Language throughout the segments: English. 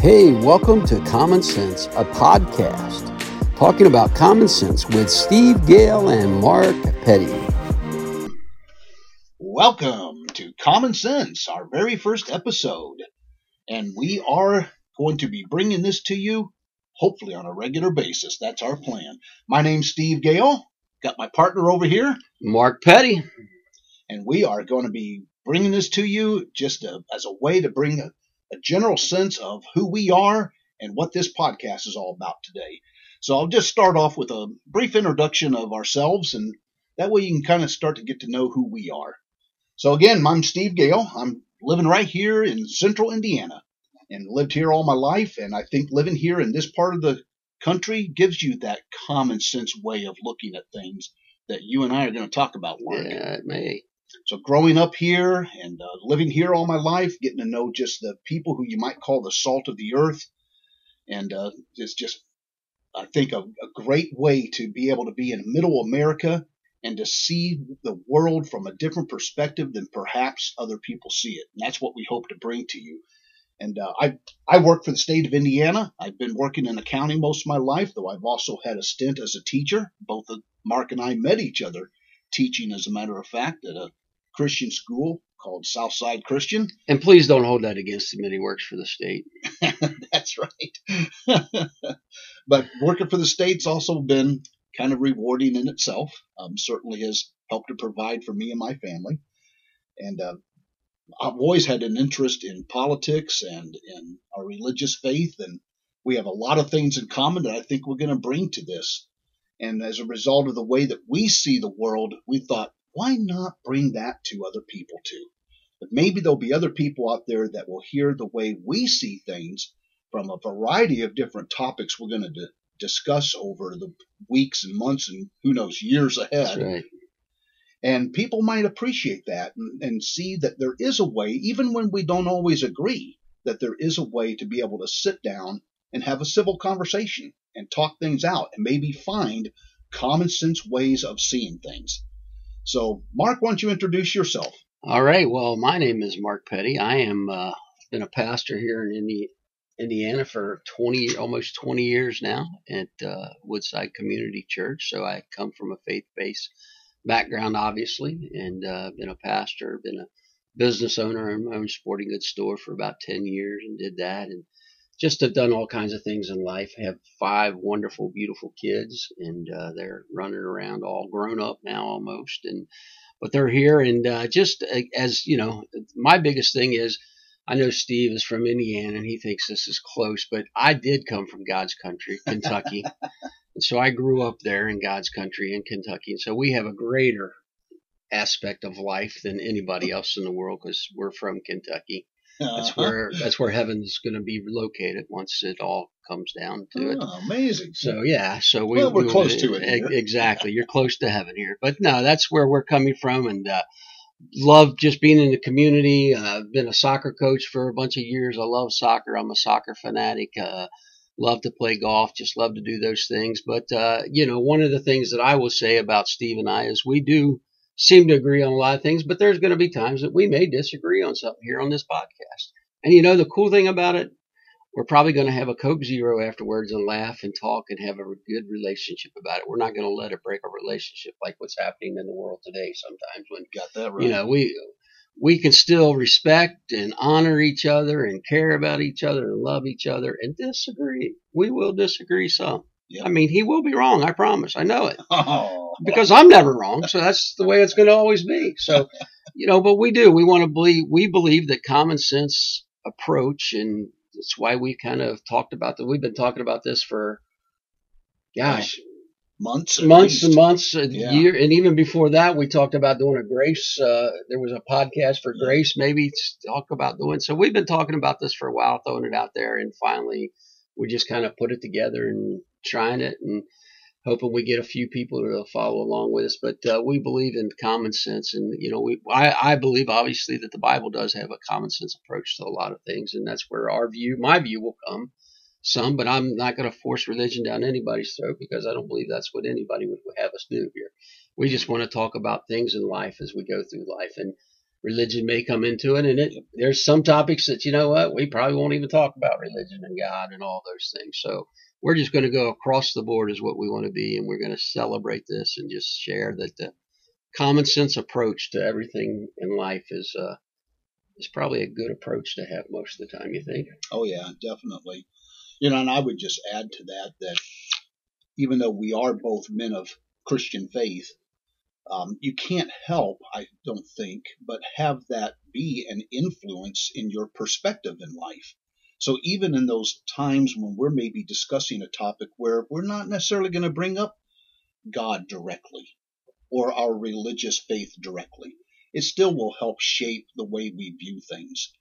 Hey, welcome to Common Sense, a podcast talking about common sense with Steve Gale and Mark Petty. Welcome to Common Sense, our very first episode. And we are going to be bringing this to you hopefully on a regular basis. That's our plan. My name's Steve Gale. Got my partner over here, Mark Petty. And we are going to be bringing this to you just a, as a way to bring a, a general sense of who we are and what this podcast is all about today. So I'll just start off with a brief introduction of ourselves, and that way you can kind of start to get to know who we are. So again, I'm Steve Gale. I'm living right here in central Indiana and lived here all my life. And I think living here in this part of the country gives you that common sense way of looking at things that you and I are going to talk about, Mark. Yeah, it may. So growing up here and uh, living here all my life, getting to know just the people who you might call the salt of the earth, and uh, it's just, I think, a, a great way to be able to be in Middle America and to see the world from a different perspective than perhaps other people see it. And that's what we hope to bring to you. And uh, I I work for the state of Indiana. I've been working in accounting most of my life, though I've also had a stint as a teacher. Both Mark and I met each other teaching, as a matter of fact, at a Christian school called Southside Christian. And please don't hold that against him that he works for the state. That's right. but working for the state's also been kind of rewarding in itself. Um, certainly has helped to provide for me and my family. And uh, I've always had an interest in politics and in our religious faith, and we have a lot of things in common that I think we're going to bring to this. And as a result of the way that we see the world, we thought, why not bring that to other people too? But maybe there'll be other people out there that will hear the way we see things from a variety of different topics we're going to discuss over the weeks and months and who knows years ahead. Right. And people might appreciate that and, and see that there is a way, even when we don't always agree, that there is a way to be able to sit down and have a civil conversation and talk things out and maybe find common sense ways of seeing things. So, Mark, why don't you introduce yourself? All right. Well, my name is Mark Petty. I am uh, been a pastor here in Indi- Indiana for 20, almost 20 years now at uh, Woodside Community Church. So I come from a faith-based background, obviously, and uh, been a pastor, been a business owner in my own sporting goods store for about 10 years and did that. And just have done all kinds of things in life. I have five wonderful, beautiful kids, and uh, they're running around, all grown up now almost, and but they're here. And uh, just uh, as you know, my biggest thing is, I know Steve is from Indiana, and he thinks this is close, but I did come from God's country, Kentucky, and so I grew up there in God's country in Kentucky, and so we have a greater aspect of life than anybody else in the world because we're from Kentucky. That's uh-huh. where that's where heaven's going to be located once it all comes down to it. Oh, amazing. So yeah, so we, well, we're we, close to it. Here. Exactly, you're close to heaven here. But no, that's where we're coming from, and uh, love just being in the community. Uh, I've been a soccer coach for a bunch of years. I love soccer. I'm a soccer fanatic. Uh, love to play golf. Just love to do those things. But uh, you know, one of the things that I will say about Steve and I is we do seem to agree on a lot of things, but there's going to be times that we may disagree on something here on this podcast. And you know, the cool thing about it, we're probably going to have a Coke Zero afterwards and laugh and talk and have a good relationship about it. We're not going to let it break our relationship like what's happening in the world today sometimes when, you, got that right. you know, we, we can still respect and honor each other and care about each other and love each other and disagree. We will disagree some. I mean, he will be wrong. I promise. I know it. Oh. Because I'm never wrong. So that's the way it's going to always be. So, you know, but we do. We want to believe, we believe that common sense approach. And that's why we kind of talked about that. We've been talking about this for, gosh, months, months and months, a yeah. year. And even before that, we talked about doing a grace. Uh, there was a podcast for yeah. grace, maybe talk about doing. So we've been talking about this for a while, throwing it out there. And finally, we just kind of put it together and trying it and hoping we get a few people to follow along with us. But uh, we believe in common sense, and you know, we I, I believe obviously that the Bible does have a common sense approach to a lot of things, and that's where our view, my view, will come some. But I'm not going to force religion down anybody's throat because I don't believe that's what anybody would have us do here. We just want to talk about things in life as we go through life, and religion may come into it, and it there's some topics that you know what we probably won't even talk about religion and God and all those things. So we're just going to go across the board is what we want to be, and we're going to celebrate this and just share that the common sense approach to everything in life is uh, is probably a good approach to have most of the time. You think? Oh yeah, definitely. You know, and I would just add to that that even though we are both men of Christian faith, um, you can't help, I don't think, but have that be an influence in your perspective in life. So even in those times when we're maybe discussing a topic where we're not necessarily going to bring up God directly or our religious faith directly, it still will help shape the way we view things.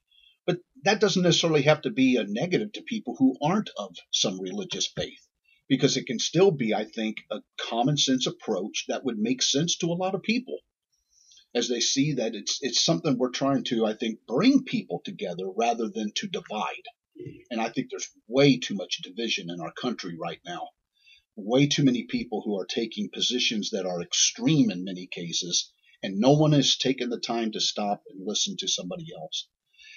But that doesn't necessarily have to be a negative to people who aren't of some religious faith because it can still be, I think, a common sense approach that would make sense to a lot of people as they see that it's it's something we're trying to, I think, bring people together rather than to divide. And I think there's way too much division in our country right now. Way too many people who are taking positions that are extreme in many cases, and no one has taken the time to stop and listen to somebody else.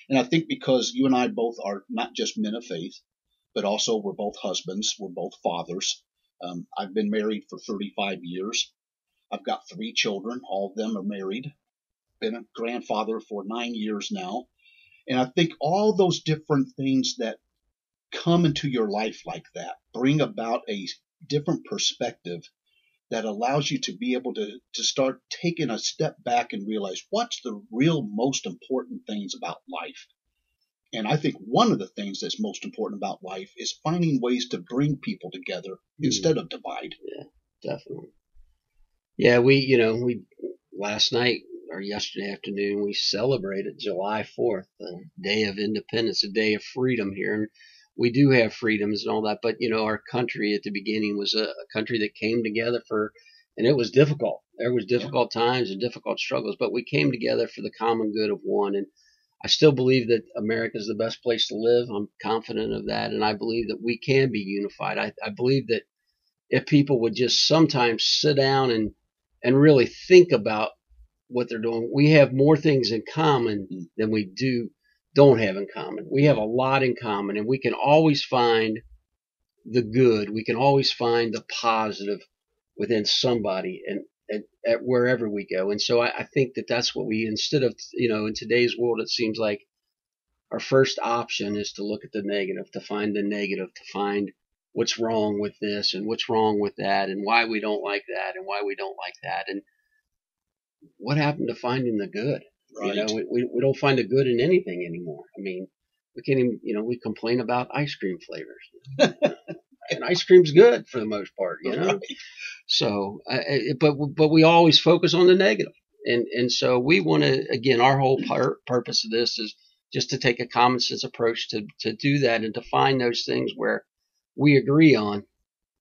And I think because you and I both are not just men of faith, but also we're both husbands, we're both fathers. Um, I've been married for 35 years. I've got three children, all of them are married. Been a grandfather for nine years now. And I think all those different things that come into your life like that bring about a different perspective that allows you to be able to, to start taking a step back and realize what's the real most important things about life. And I think one of the things that's most important about life is finding ways to bring people together mm. instead of divide. Yeah, definitely. Yeah, we, you know, we last night or yesterday afternoon we celebrated July 4th, the Day of Independence, a day of freedom here. And we do have freedoms and all that, but you know, our country at the beginning was a, a country that came together for, and it was difficult. There was difficult times and difficult struggles, but we came together for the common good of one. And I still believe that America is the best place to live. I'm confident of that. And I believe that we can be unified. I, I believe that if people would just sometimes sit down and, and really think about what they're doing, we have more things in common hmm. than we do don't have in common. We have a lot in common and we can always find the good. We can always find the positive within somebody. And at, at wherever we go. And so I, I think that that's what we, instead of, you know, in today's world, it seems like our first option is to look at the negative, to find the negative, to find what's wrong with this and what's wrong with that and why we don't like that and why we don't like that. And what happened to finding the good? Right. You know, we, we, we don't find the good in anything anymore. I mean, we can't even, you know, we complain about ice cream flavors. and ice cream's good for the most part, you know. Right. So, uh, uh, but but we always focus on the negative, and and so we want to again, our whole pur- purpose of this is just to take a common sense approach to to do that and to find those things where we agree on,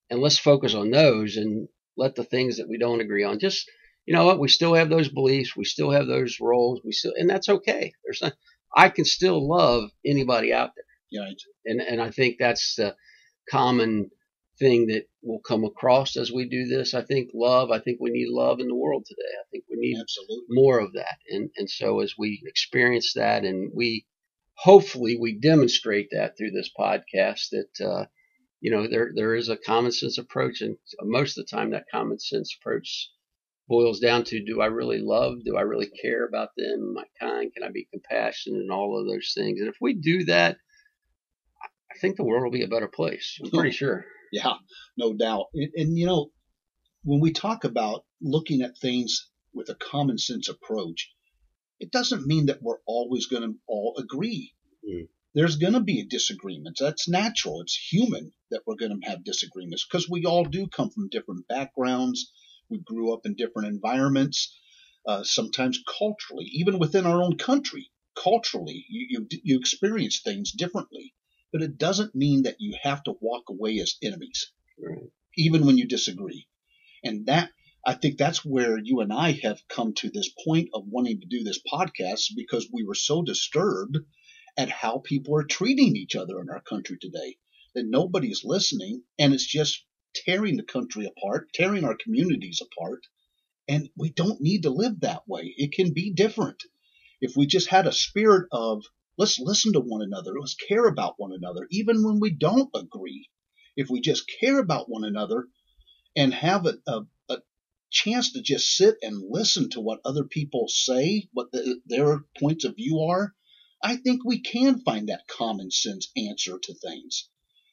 and let's focus on those and let the things that we don't agree on just you know what we still have those beliefs we still have those roles we still and that's okay there's not i can still love anybody out there right and and i think that's the common thing that will come across as we do this. I think love, I think we need love in the world today. I think we need Absolutely. more of that. And, and so as we experience that and we, hopefully we demonstrate that through this podcast that, uh, you know, there, there is a common sense approach. And most of the time that common sense approach boils down to, do I really love? Do I really care about them? Am I kind? Can I be compassionate and all of those things? And if we do that, I think the world will be a better place. I'm pretty sure. Yeah, no doubt. And, and, you know, when we talk about looking at things with a common sense approach, it doesn't mean that we're always going to all agree. Mm. There's going to be disagreements. That's natural. It's human that we're going to have disagreements because we all do come from different backgrounds. We grew up in different environments, uh, sometimes culturally, even within our own country. Culturally, you, you, you experience things differently but it doesn't mean that you have to walk away as enemies, right. even when you disagree. And that, I think that's where you and I have come to this point of wanting to do this podcast because we were so disturbed at how people are treating each other in our country today that nobody's listening and it's just tearing the country apart, tearing our communities apart. And we don't need to live that way. It can be different. if we just had a spirit of let's listen to one another, let's care about one another, even when we don't agree. If we just care about one another and have a, a, a chance to just sit and listen to what other people say, what the, their points of view are, I think we can find that common sense answer to things.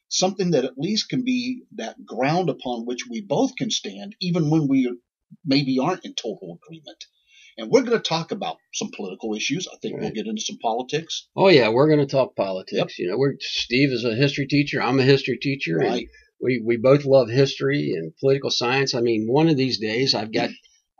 Something that at least can be that ground upon which we both can stand, even when we maybe aren't in total agreement. And we're going to talk about some political issues. I think right. we'll get into some politics. Oh yeah, we're going to talk politics. Yep. You know, we're Steve is a history teacher. I'm a history teacher, right. and we we both love history and political science. I mean, one of these days I've got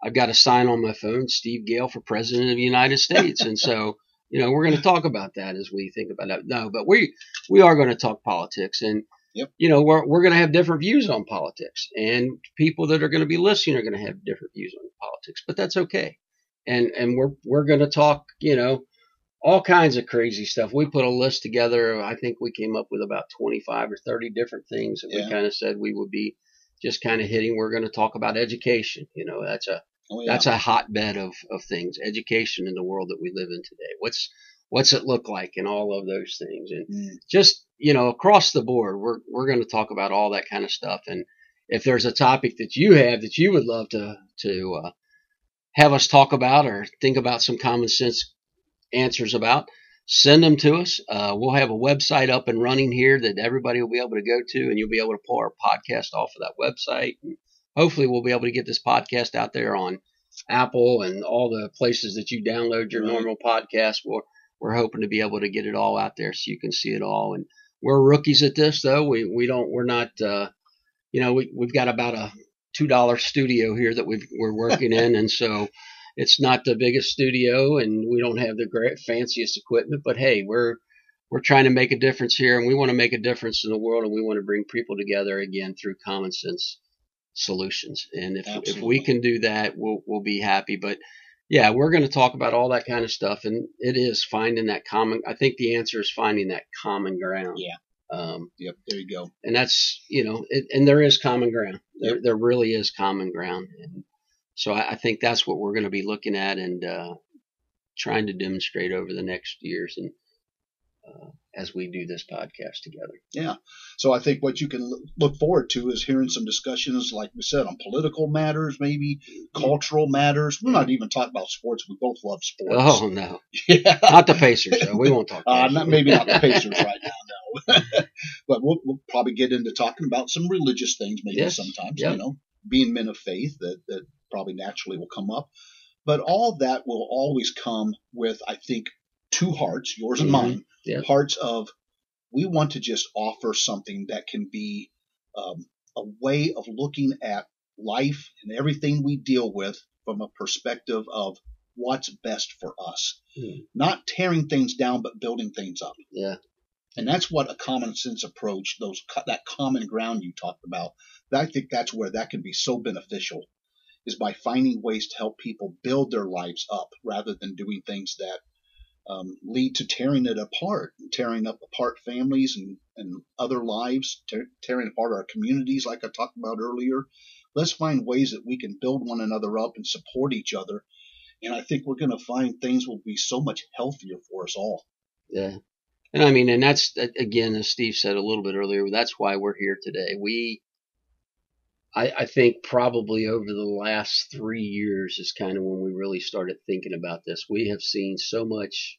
I've got a sign on my phone, Steve Gale for President of the United States, and so you know we're going to talk about that as we think about that. No, but we we are going to talk politics and. Yep. You know, we're, we're going to have different views on politics, and people that are going to be listening are going to have different views on politics, but that's okay and and we're we're going to talk, you know, all kinds of crazy stuff. We put a list together. I think we came up with about 25 or 30 different things that yeah. we kind of said we would be just kind of hitting. We're going to talk about education. You know, that's a oh, yeah. that's a hotbed of of things. Education in the world that we live in today. What's what's it look like and all of those things and mm. just you know across the board we're we're going to talk about all that kind of stuff and if there's a topic that you have that you would love to to uh, have us talk about or think about some common sense answers about, send them to us. Uh, we'll have a website up and running here that everybody will be able to go to, and you'll be able to pull our podcast off of that website. And hopefully, we'll be able to get this podcast out there on Apple and all the places that you download your right. normal podcast. We're, we're hoping to be able to get it all out there so you can see it all. And we're rookies at this, though. We we don't we're not. Uh, you know, we, we've got about a two dollar studio here that we are working in, and so it's not the biggest studio, and we don't have the great fanciest equipment. But hey, we're we're trying to make a difference here, and we want to make a difference in the world, and we want to bring people together again through common sense solutions. And if if we can do that, we'll we'll be happy. But yeah, we're going to talk about all that kind of stuff, and it is finding that common. I think the answer is finding that common ground. Yeah. Um, yep, there you go. And that's you know, it, and there is common ground. There, yep. there really is common ground, and so I, I think that's what we're going to be looking at and uh, trying to demonstrate over the next years and uh, as we do this podcast together. Yeah. So I think what you can look forward to is hearing some discussions, like we said, on political matters, maybe cultural matters. We're not even talking about sports. We both love sports. Oh no. Yeah. Not the Pacers. Though. We won't talk. uh, not, maybe not the Pacers right now. No. but we'll, we'll, probably get into talking about some religious things, maybe yes. sometimes. Yep. You know, being men of faith, that that probably naturally will come up. But all that will always come with, I think, two hearts, yours and mm-hmm. mine, yep. hearts of we want to just offer something that can be um, a way of looking at life and everything we deal with from a perspective of what's best for us. Mm. Not tearing things down, but building things up. Yeah. And that's what a common sense approach, those that common ground you talked about. I think that's where that can be so beneficial, is by finding ways to help people build their lives up rather than doing things that um, lead to tearing it apart, tearing up apart families and, and other lives, tearing apart our communities, like I talked about earlier. Let's find ways that we can build one another up and support each other. And I think we're going to find things will be so much healthier for us all. Yeah. And I mean, and that's, again, as Steve said a little bit earlier, that's why we're here today. We, I, I think probably over the last three years is kind of when we really started thinking about this. We have seen so much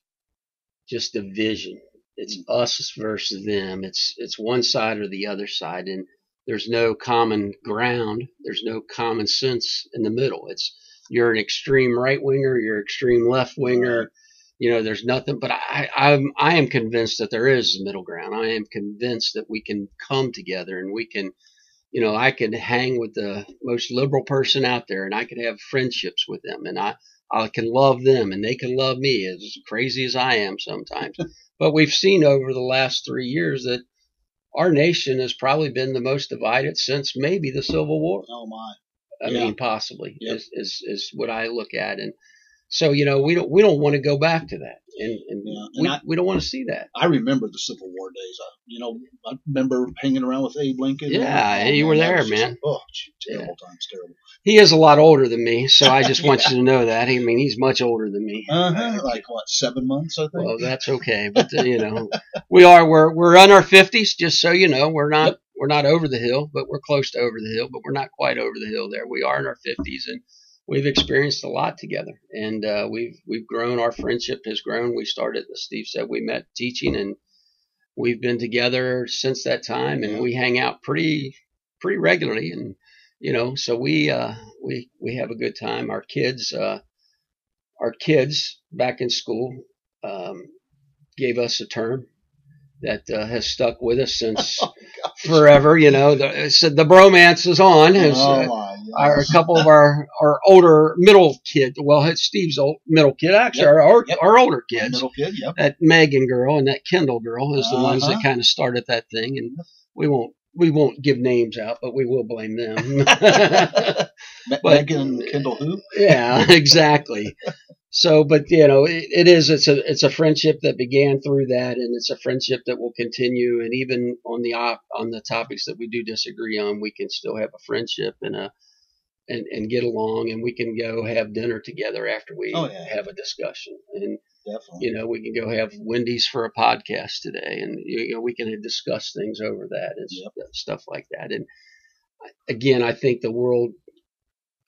just division. It's us versus them. It's it's one side or the other side, and there's no common ground. There's no common sense in the middle. It's you're an extreme right winger, you're extreme left winger. You know, there's nothing. But I I'm I am convinced that there is a middle ground. I am convinced that we can come together and we can you know, I could hang with the most liberal person out there and I could have friendships with them and I, I can love them and they can love me as crazy as I am sometimes. but we've seen over the last three years that our nation has probably been the most divided since maybe the Civil War. Oh my. I yeah. mean, possibly yep. is, is, is what I look at. And so, you know, we don't, we don't want to go back to that. And, and, Yeah, and we, I- we don't want to see that. I remember the Civil War days. I, you know, I remember hanging around with Abe Lincoln. Yeah, Oh, you were there, just- man. oh, gee, terrible times, terrible. He is a lot older than me, so I just want you to know that. I mean, he's much older than me. Uh-huh. Like what, seven months? I think. Well, that's okay, but uh, you know, we are we're we're in our fifties. Just so you know, we're not Yep. we're not over the hill, but we're close to over the hill, but we're not quite over the hill there. We are in our fifties, and we've experienced a lot together, and uh, we've we've grown. Our friendship has grown. We started, as Steve said, we met teaching, and we've been together since that time, and we hang out pretty pretty regularly, and you know, so we uh, we we have a good time. Our kids. Uh, our kids back in school um, gave us a term that uh, has stuck with us since Oh, forever. You know, the, the bromance is on. As, oh, my, yeah. Our, a couple of our, our older middle kid, well, it's Steve's old middle kid, actually, Yep, our, our, yep. our older kids. middle kid, yep. That Megan girl and that Kendall girl is the ones that Uh-huh. kind of started that thing, and we won't we won't give names out, but we will blame them. But- Megan and Kendall who? yeah, exactly. So, but you know, it, it is. It's a it's a friendship that began through that, and it's a friendship that will continue. And even on the op, on the topics that we do disagree on, we can still have a friendship and a and and get along, and we can go have dinner together after we Oh, yeah. have a discussion. And Definitely. you know, we can go have Wendy's for a podcast today, and you know, we can discuss things over that and Yep. stuff like that. And again, I think the world,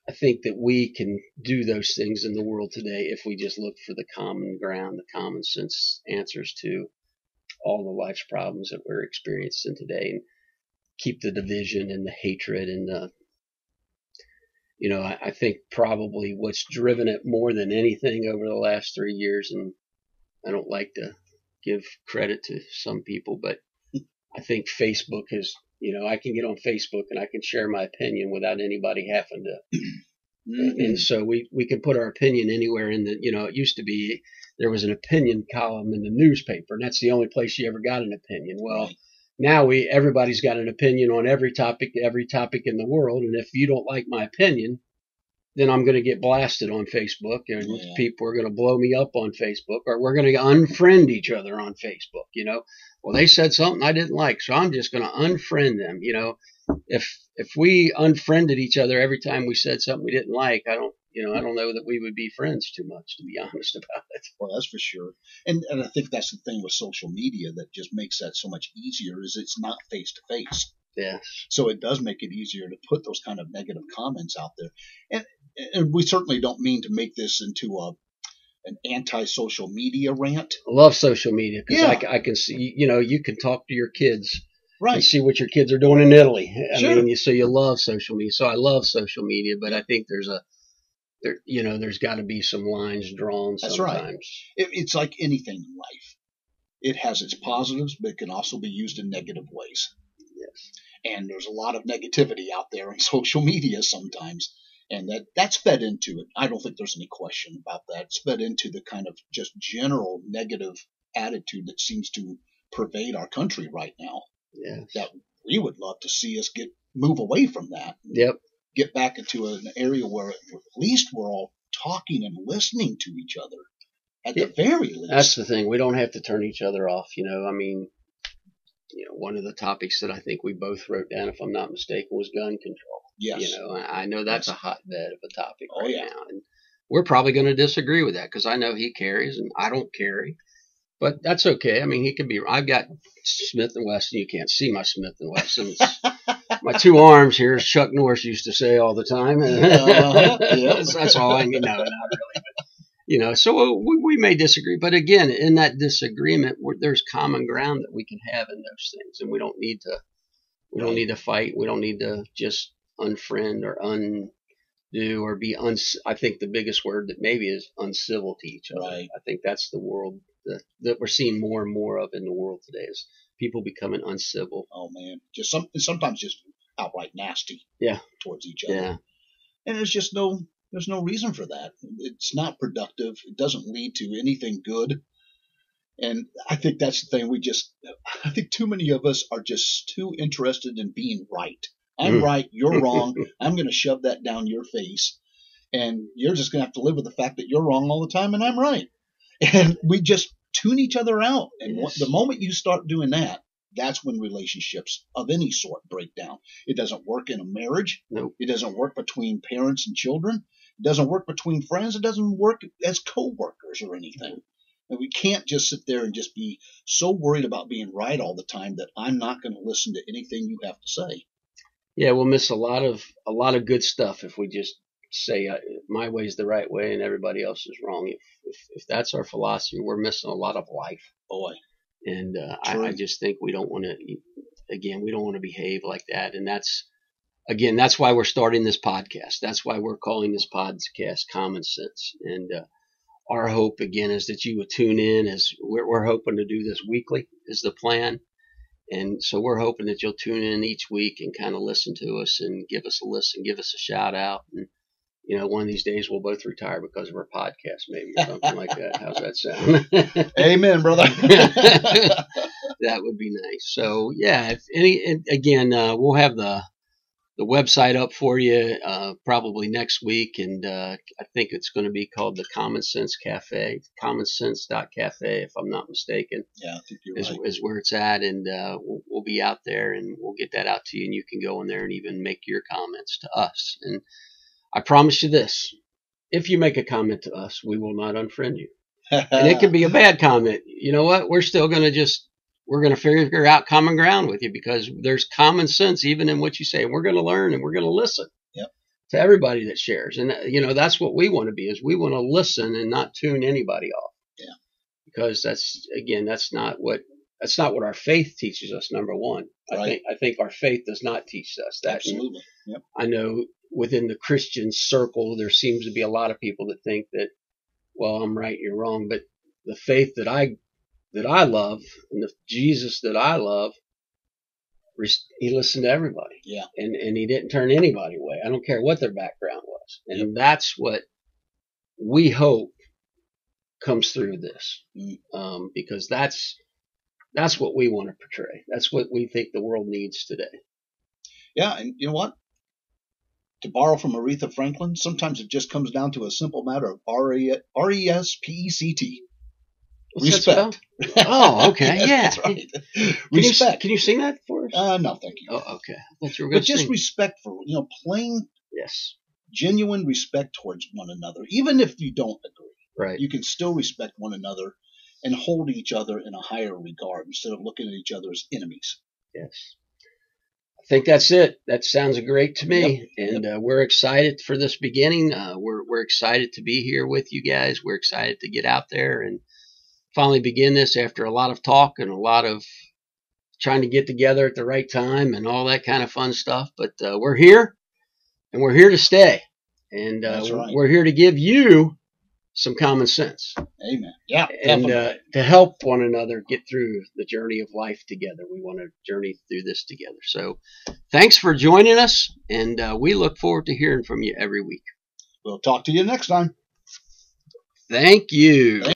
I think that we can do those things in the world today if we just look for the common ground, the common sense answers to all the life's problems that we're experiencing today, and keep the division and the hatred and the you know, I, I think probably what's driven it more than anything over the last three years, and I don't like to give credit to some people, but I think Facebook has, you know, I can get on Facebook and I can share my opinion without anybody having to. Mhm. And so we, we can put our opinion anywhere in the, you know, it used to be there was an opinion column in the newspaper, and that's the only place you ever got an opinion. Well, Right. Now we everybody's got an opinion on every topic, every topic in the world, and if you don't like my opinion, then I'm going to get blasted on Facebook, and Yeah. people are going to blow me up on Facebook, or we're going to unfriend each other on Facebook. You know, well they said something I didn't like, so I'm just going to unfriend them. You know, if if we unfriended each other every time we said something we didn't like, I don't, you know, I don't know that we would be friends too much, to be honest about it. Well, that's for sure. And and I think that's the thing with social media that just makes that so much easier is it's not face to face. Yeah. So it does make it easier to put those kind of negative comments out there. And and we certainly don't mean to make this into a an anti-social media rant. I love social media because I Yeah. ca- I, can see, you know, you can talk to your kids and Right. see what your kids are doing in Italy. I Sure. mean, you, so you love social media. So I love social media, but I think there's a, there, you know, there's got to be some lines drawn That's right. sometimes. It, it's like anything in life. It has its positives, but it can also be used in negative ways. Yes. and there's a lot of negativity out there on social media sometimes and that that's fed into it i don't think there's any question about that it's fed into the kind of just general negative attitude that seems to pervade our country right now Yeah. that we would love to see us get move away from that Yep. Get back into an area where at least we're all talking and listening to each other at the very least That's the thing. We don't have to turn each other off. You know, I mean, you know, one of the topics that I think we both wrote down, if I'm not mistaken, was gun control. yes You know, I know that's Yes. a hotbed of a topic Oh, right yeah. now, and we're probably going to disagree with that because I know he carries and I don't carry, but that's okay. I mean, he could be. I've got Smith and Wesson. You can't see my Smith and Wesson. my two arms here, as Chuck Norris used to say all the time. Uh-huh, yeah. that's, all I need. No, not really. But, you know, so we, we may disagree, but again, in that disagreement, there's common ground that we can have in those things, and we don't need to. We don't need to fight. We don't need to just unfriend or undo or be uns. I think the biggest word that maybe is uncivil to each other. Right. I think that's the world that, that we're seeing more and more of in the world today is people becoming uncivil. oh man just some sometimes just outright nasty Yeah. towards each other Yeah. and there's just no there's no reason for that it's not productive it doesn't lead to anything good and i think that's the thing we just i think too many of us are just too interested in being right i'm Mm. right you're wrong i'm going to shove that down your face and you're just going to have to live with the fact that you're wrong all the time and i'm right and we just tune each other out. And Yes. the moment you start doing that, that's when relationships of any sort break down. It doesn't work in a marriage. Nope. It doesn't work between parents and children. It doesn't work between friends. It doesn't work as co-workers or anything. And we can't just sit there and just be so worried about being right all the time that I'm not going to listen to anything you have to say. Yeah, we'll miss a lot of a lot of good stuff if we just say uh, my way's the right way and everybody else is wrong. If, if if that's our philosophy, we're missing a lot of life. Boy, And uh, I, I just think we don't want to. Again, we don't want to behave like that. And that's again, that's why we're starting this podcast. That's why we're calling this podcast Common Sense. And uh, our hope again is that you would tune in. As we're, we're hoping to do this weekly is the plan. And so we're hoping that you'll tune in each week and kind of listen to us and give us a listen, give us a shout out. And, you know, one of these days we'll both retire because of our podcast, maybe, or something like that. How's that sound? amen, brother. that would be nice. So yeah, if any and again, uh, we'll have the the website up for you uh, probably next week, and uh, I think it's going to be called the Common Sense Cafe, commonsense.cafe, if I'm not mistaken, yeah, I think you're is, right. is where it's at, and uh, we'll, we'll be out there, and we'll get that out to you, and you can go in there and even make your comments to us. And I promise you this: if you make a comment to us, we will not unfriend you and it can be a bad comment. You know what? We're still going to just we're going to figure out common ground with you because there's common sense even in what you say. We're going to learn and we're going to listen Yep. to everybody that shares, and uh, you know that's what we want to be is we want to listen and not tune anybody off. Yeah. Because that's again that's not what that's not what our faith teaches us. Number one, I think I think our faith does not teach us that. Absolutely. Yep. I know within the Christian circle, there seems to be a lot of people that think that, well, I'm right, you're wrong. But the faith that I that I love and the Jesus that I love, he listened to everybody. Yeah. And and he didn't turn anybody away. I don't care what their background was. And that's what we hope comes through this, um, because that's that's what we want to portray. That's what we think the world needs today. Yeah, and you know what? To borrow from Aretha Franklin, sometimes it just comes down to a simple matter of R E R E S P E C T. What's that Respect. Oh, okay, yeah. That's right. Can Respect. You, can you sing that for us? Uh, no, thank you. oh, okay. I thought you were but just respect for, you know, plain, yes, genuine respect towards one another. Even if you don't agree, right. you can still respect one another and hold each other in a higher regard instead of looking at each other as enemies. Yes. I think that's it. That sounds great to me, and uh, we're excited for this beginning. Uh, we're we're excited to be here with you guys. We're excited to get out there and finally begin this after a lot of talk and a lot of trying to get together at the right time and all that kind of fun stuff. But uh, we're here, and we're here to stay, and uh, right. we're here to give you some common sense. Amen. Yeah, and uh, to help one another get through the journey of life together. We want to journey through this together. So, thanks for joining us, and uh, we look forward to hearing from you every week. we'll talk to you next time. Thank you.